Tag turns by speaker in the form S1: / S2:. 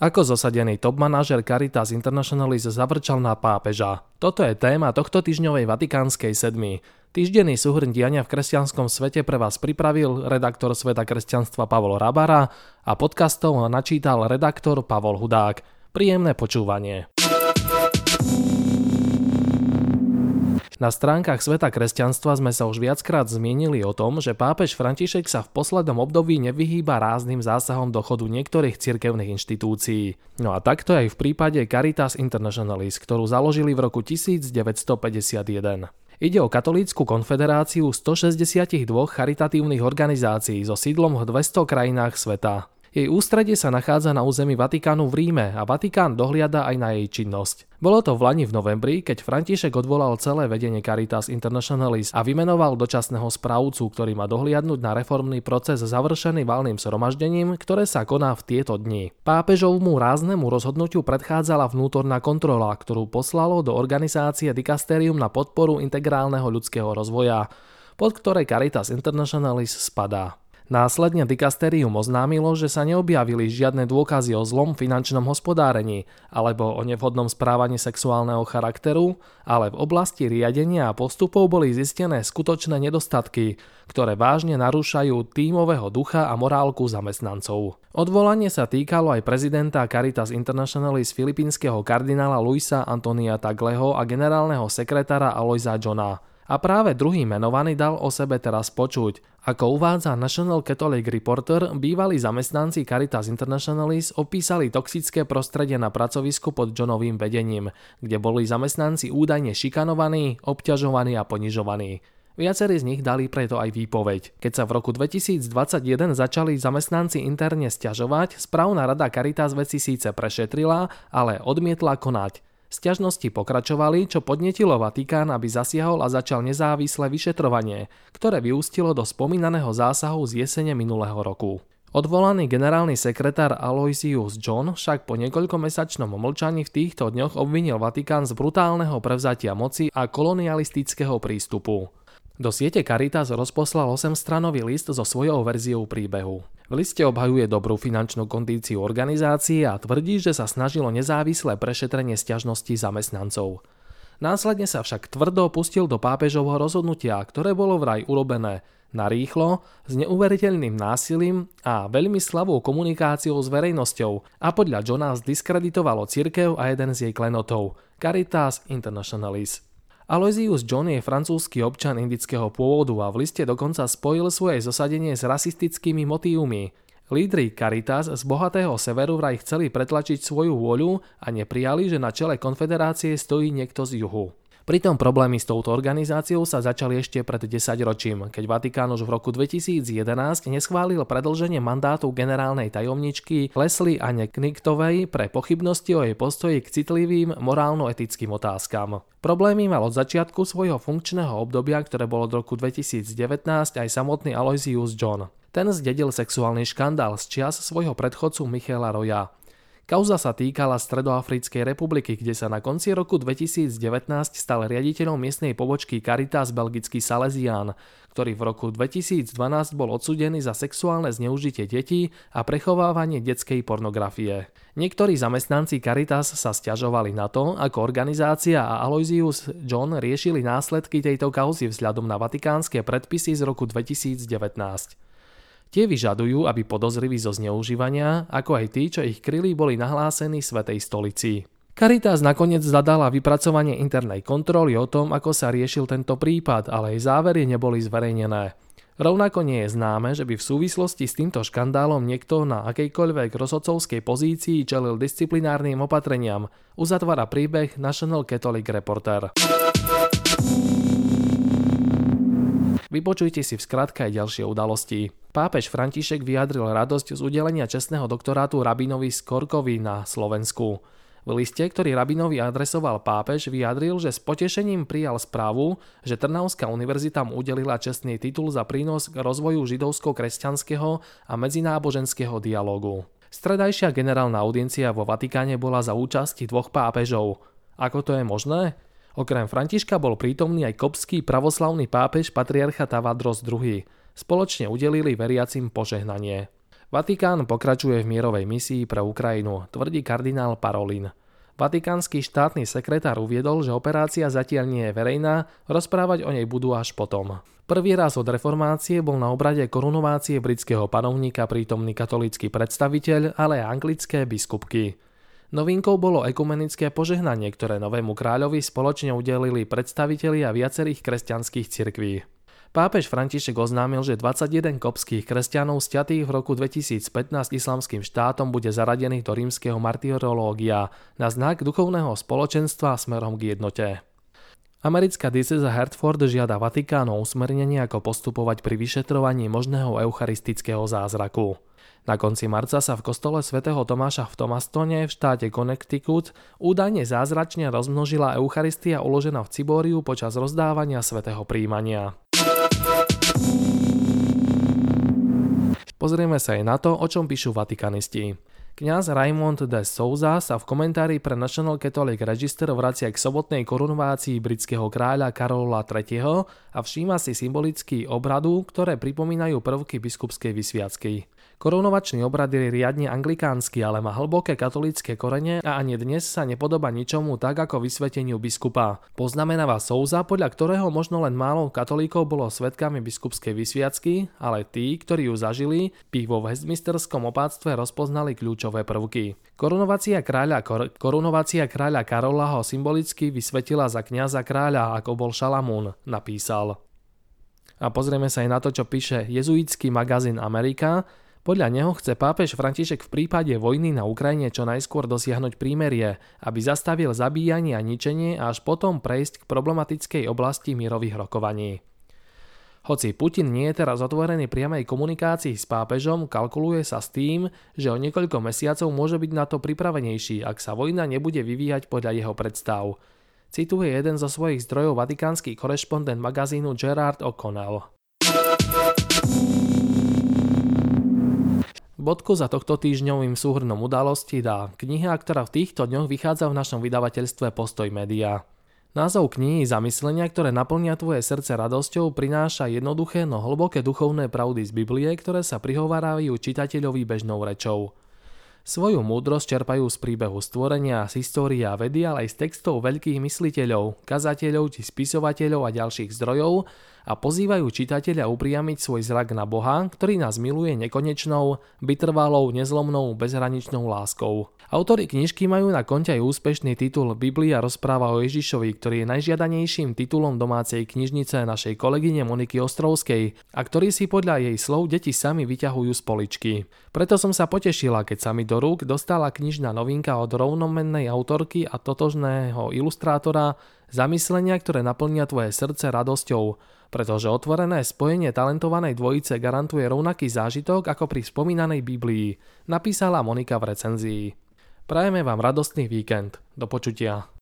S1: Ako zosadený top manažer Caritas Internationalis zavrčal na pápeža. Toto je téma tohto týždňovej Vatikánskej sedmy. Týždenný súhrn diania v kresťanskom svete pre vás pripravil redaktor Sveta kresťanstva Pavol Rabara a podcastov načítal redaktor Pavol Hudák. Príjemné počúvanie. Na stránkach Sveta kresťanstva sme sa už viackrát zmienili o tom, že pápež František sa v poslednom období nevyhýba rázným zásahom do chodu niektorých cirkevných inštitúcií. No a takto aj v prípade Caritas Internationalis, ktorú založili v roku 1951. Ide o katolícku konfederáciu 162 charitatívnych organizácií so sídlom v 200 krajinách sveta. Jej ústredie sa nachádza na území Vatikánu v Ríme a Vatikán dohliada aj na jej činnosť. Bolo to v Lani v novembri, keď František odvolal celé vedenie Caritas Internationalis a vymenoval dočasného správcu, ktorý má dohliadnúť na reformný proces završený valným zhromaždením, ktoré sa koná v tieto dni. Pápežovmu ráznemu rozhodnutiu predchádzala vnútorná kontrola, ktorú poslalo do organizácie Dikasterium na podporu integrálneho ľudského rozvoja, pod ktorej Caritas Internationalis spadá. Následne dikasterium oznámilo, že sa neobjavili žiadne dôkazy o zlom finančnom hospodárení alebo o nevhodnom správaní sexuálneho charakteru, ale v oblasti riadenia a postupov boli zistené skutočné nedostatky, ktoré vážne narúšajú tímového ducha a morálku zamestnancov. Odvolanie sa týkalo aj prezidenta Caritas Internationalis filipínskeho kardinála Luisa Antonia Tagleho a generálneho sekretára Aloisa Johna. A práve druhý menovaný dal o sebe teraz počuť. Ako uvádza National Catholic Reporter, bývalí zamestnanci Caritas Internationalis opísali toxické prostredie na pracovisku pod Johnovým vedením, kde boli zamestnanci údajne šikanovaní, obťažovaní a ponižovaní. Viacerí z nich dali preto aj výpoveď. Keď sa v roku 2021 začali zamestnanci interne stiažovať, správna rada Caritas veci síce prešetrila, ale odmietla konať. Sťažnosti pokračovali, čo podnetilo Vatikán, aby zasiahol a začal nezávislé vyšetrovanie, ktoré vyústilo do spomínaného zásahu z jesene minulého roku. Odvolaný generálny sekretár Aloysius John však po niekoľkomesačnom mlčaní v týchto dňoch obvinil Vatikán z brutálneho prevzatia moci a kolonialistického prístupu. Do siete Caritas rozposlal 8-stranový list so svojou verziou príbehu. V liste obhajuje dobrú finančnú kondíciu organizácie a tvrdí, že sa snažilo nezávislé prešetrenie sťažností zamestnancov. Následne sa však tvrdo pustil do pápežovho rozhodnutia, ktoré bolo vraj urobené narýchlo, s neuveriteľným násilím a veľmi slabou komunikáciou s verejnosťou a podľa Johna zdiskreditovalo cirkev a jeden z jej klenotov, Caritas Internationalis. Aloysius John je francúzsky občan indického pôvodu a v liste dokonca spojil svoje zosadenie s rasistickými motívmi. Lídry Caritas z bohatého severu vraj chceli pretlačiť svoju vôľu a neprijali, že na čele konfederácie stojí niekto z juhu. Pritom problémy s touto organizáciou sa začali ešte pred 10 ročím, keď Vatikán už v roku 2011 neschválil predlženie mandátu generálnej tajomničky Leslie Anne Kniktovej pre pochybnosti o jej postoji k citlivým morálno-etickým otázkam. Problémy mal od začiatku svojho funkčného obdobia, ktoré bolo od roku 2019 aj samotný Aloysius John. Ten zdedil sexuálny škandál z čias svojho predchodcu Michaela Roya. Kauza sa týkala Stredoafrickej republiky, kde sa na konci roku 2019 stal riaditeľom miestnej pobočky Caritas belgický Salesián, ktorý v roku 2012 bol odsudený za sexuálne zneužitie detí a prechovávanie detskej pornografie. Niektorí zamestnanci Caritas sa stiažovali na to, ako organizácia a Aloysius John riešili následky tejto kauzy vzhľadom na vatikánske predpisy z roku 2019. Tie vyžadujú, aby podozriví zo zneužívania, ako aj tí, čo ich kryli, boli nahlásení Svetej stolici. Caritas nakoniec zadala vypracovanie internej kontroly o tom, ako sa riešil tento prípad, ale jej závery neboli zverejnené. Rovnako nie je známe, že by v súvislosti s týmto škandálom niekto na akejkoľvek rozhodcovskej pozícii čelil disciplinárnym opatreniam, uzatvára príbeh National Catholic Reporter. Vypočujte si v skratke aj ďalšie udalosti. Pápež František vyjadril radosť z udelenia čestného doktorátu rabinovi Skorkovi na Slovensku. V liste, ktorý rabinovi adresoval pápež, vyjadril, že s potešením prijal správu, že Trnavská univerzita mu udelila čestný titul za prínos k rozvoju židovsko-kresťanského a medzináboženského dialogu. Stredajšia generálna audiencia vo Vatikáne bola za účasti dvoch pápežov. Ako to je možné? Okrem Františka bol prítomný aj kopský pravoslavný pápež patriarcha Tavadros II. Spoločne udelili veriacim požehnanie. Vatikán pokračuje v mierovej misii pre Ukrajinu, tvrdí kardinál Parolin. Vatikánsky štátny sekretár uviedol, že operácia zatiaľ nie je verejná, rozprávať o nej budú až potom. Prvý raz od reformácie bol na obrade korunovácie britského panovníka prítomný katolícky predstaviteľ, ale aj anglické biskupky. Novinkou bolo ekumenické požehnanie, ktoré novému kráľovi spoločne udelili predstavitelia viacerých kresťanských cirkví. Pápež František oznámil, že 21 kopských kresťanov stiatých v roku 2015 islamským štátom bude zaradených do rímskeho martyrológia na znak duchovného spoločenstva smerom k jednote. Americká dieceza Hertford žiada Vatikán o usmernenie, ako postupovať pri vyšetrovaní možného eucharistického zázraku. Na konci marca sa v kostole svätého Tomáša v Tomastone v štáte Connecticut údajne zázračne rozmnožila Eucharistia uložená v Cibóriu počas rozdávania svätého príjmania. Pozrieme sa aj na to, o čom píšu vatikanisti. Kňaz Raymond de Souza sa v komentári pre National Catholic Register vracia k sobotnej korunovácii britského kráľa Karola III. a všíma si symbolický obradu, ktoré pripomínajú prvky biskupskej vysviacky. Korunovačný obrad je riadne anglikánsky, ale má hlboké katolícke korene a ani dnes sa nepodoba ničomu tak ako vysveteniu biskupa. Poznamenáva Souza, podľa ktorého možno len málo katolíkov bolo svetkami biskupskej vysviacky, ale tí, ktorí ju zažili, by vo Westminsterskom opáctve rozpoznali kľúčové prvky. Korunovácia kráľa, kor, korunovácia kráľa Karola ho symbolicky vysvetila za kňaza kráľa, ako bol Šalamún, napísal. A pozrieme sa aj na to, čo píše jezuitský magazín Amerika, podľa neho chce pápež František v prípade vojny na Ukrajine čo najskôr dosiahnuť prímerie, aby zastavil zabíjanie a ničenie a až potom prejsť k problematickej oblasti mierových rokovaní. Hoci Putin nie je teraz otvorený priamej komunikácii s pápežom, kalkuluje sa s tým, že o niekoľko mesiacov môže byť na to pripravenejší, ak sa vojna nebude vyvíjať podľa jeho predstav. Cituje jeden zo svojich zdrojov vatikánsky korešpondent magazínu Gerard O'Connell. Bodku za tohto týždňovým súhrnom udalosti dá kniha, ktorá v týchto dňoch vychádza v našom vydavateľstve Postoj Media. Názov knihy Zamyslenia, ktoré naplnia tvoje srdce radosťou, prináša jednoduché, no hlboké duchovné pravdy z Biblie, ktoré sa prihovárajú čitateľovi bežnou rečou. Svoju múdrosť čerpajú z príbehu stvorenia, z histórie a vedy, ale aj z textov veľkých mysliteľov, kazateľov či spisovateľov a ďalších zdrojov, a pozývajú čitateľa upriamiť svoj zrak na Boha, ktorý nás miluje nekonečnou, vytrvalou, nezlomnou, bezhraničnou láskou. Autori knižky majú na konte aj úspešný titul Biblia rozpráva o Ježišovi, ktorý je najžiadanejším titulom domácej knižnice našej kolegyne Moniky Ostrovskej a ktorý si podľa jej slov deti sami vyťahujú z poličky. Preto som sa potešila, keď sa mi do rúk dostala knižná novinka od rovnomennej autorky a totožného ilustrátora Zamyslenia, ktoré naplnia tvoje srdce radosťou, pretože otvorené spojenie talentovanej dvojice garantuje rovnaký zážitok ako pri spomínanej Biblii, napísala Monika v recenzii. Prajeme vám radostný víkend. Do počutia.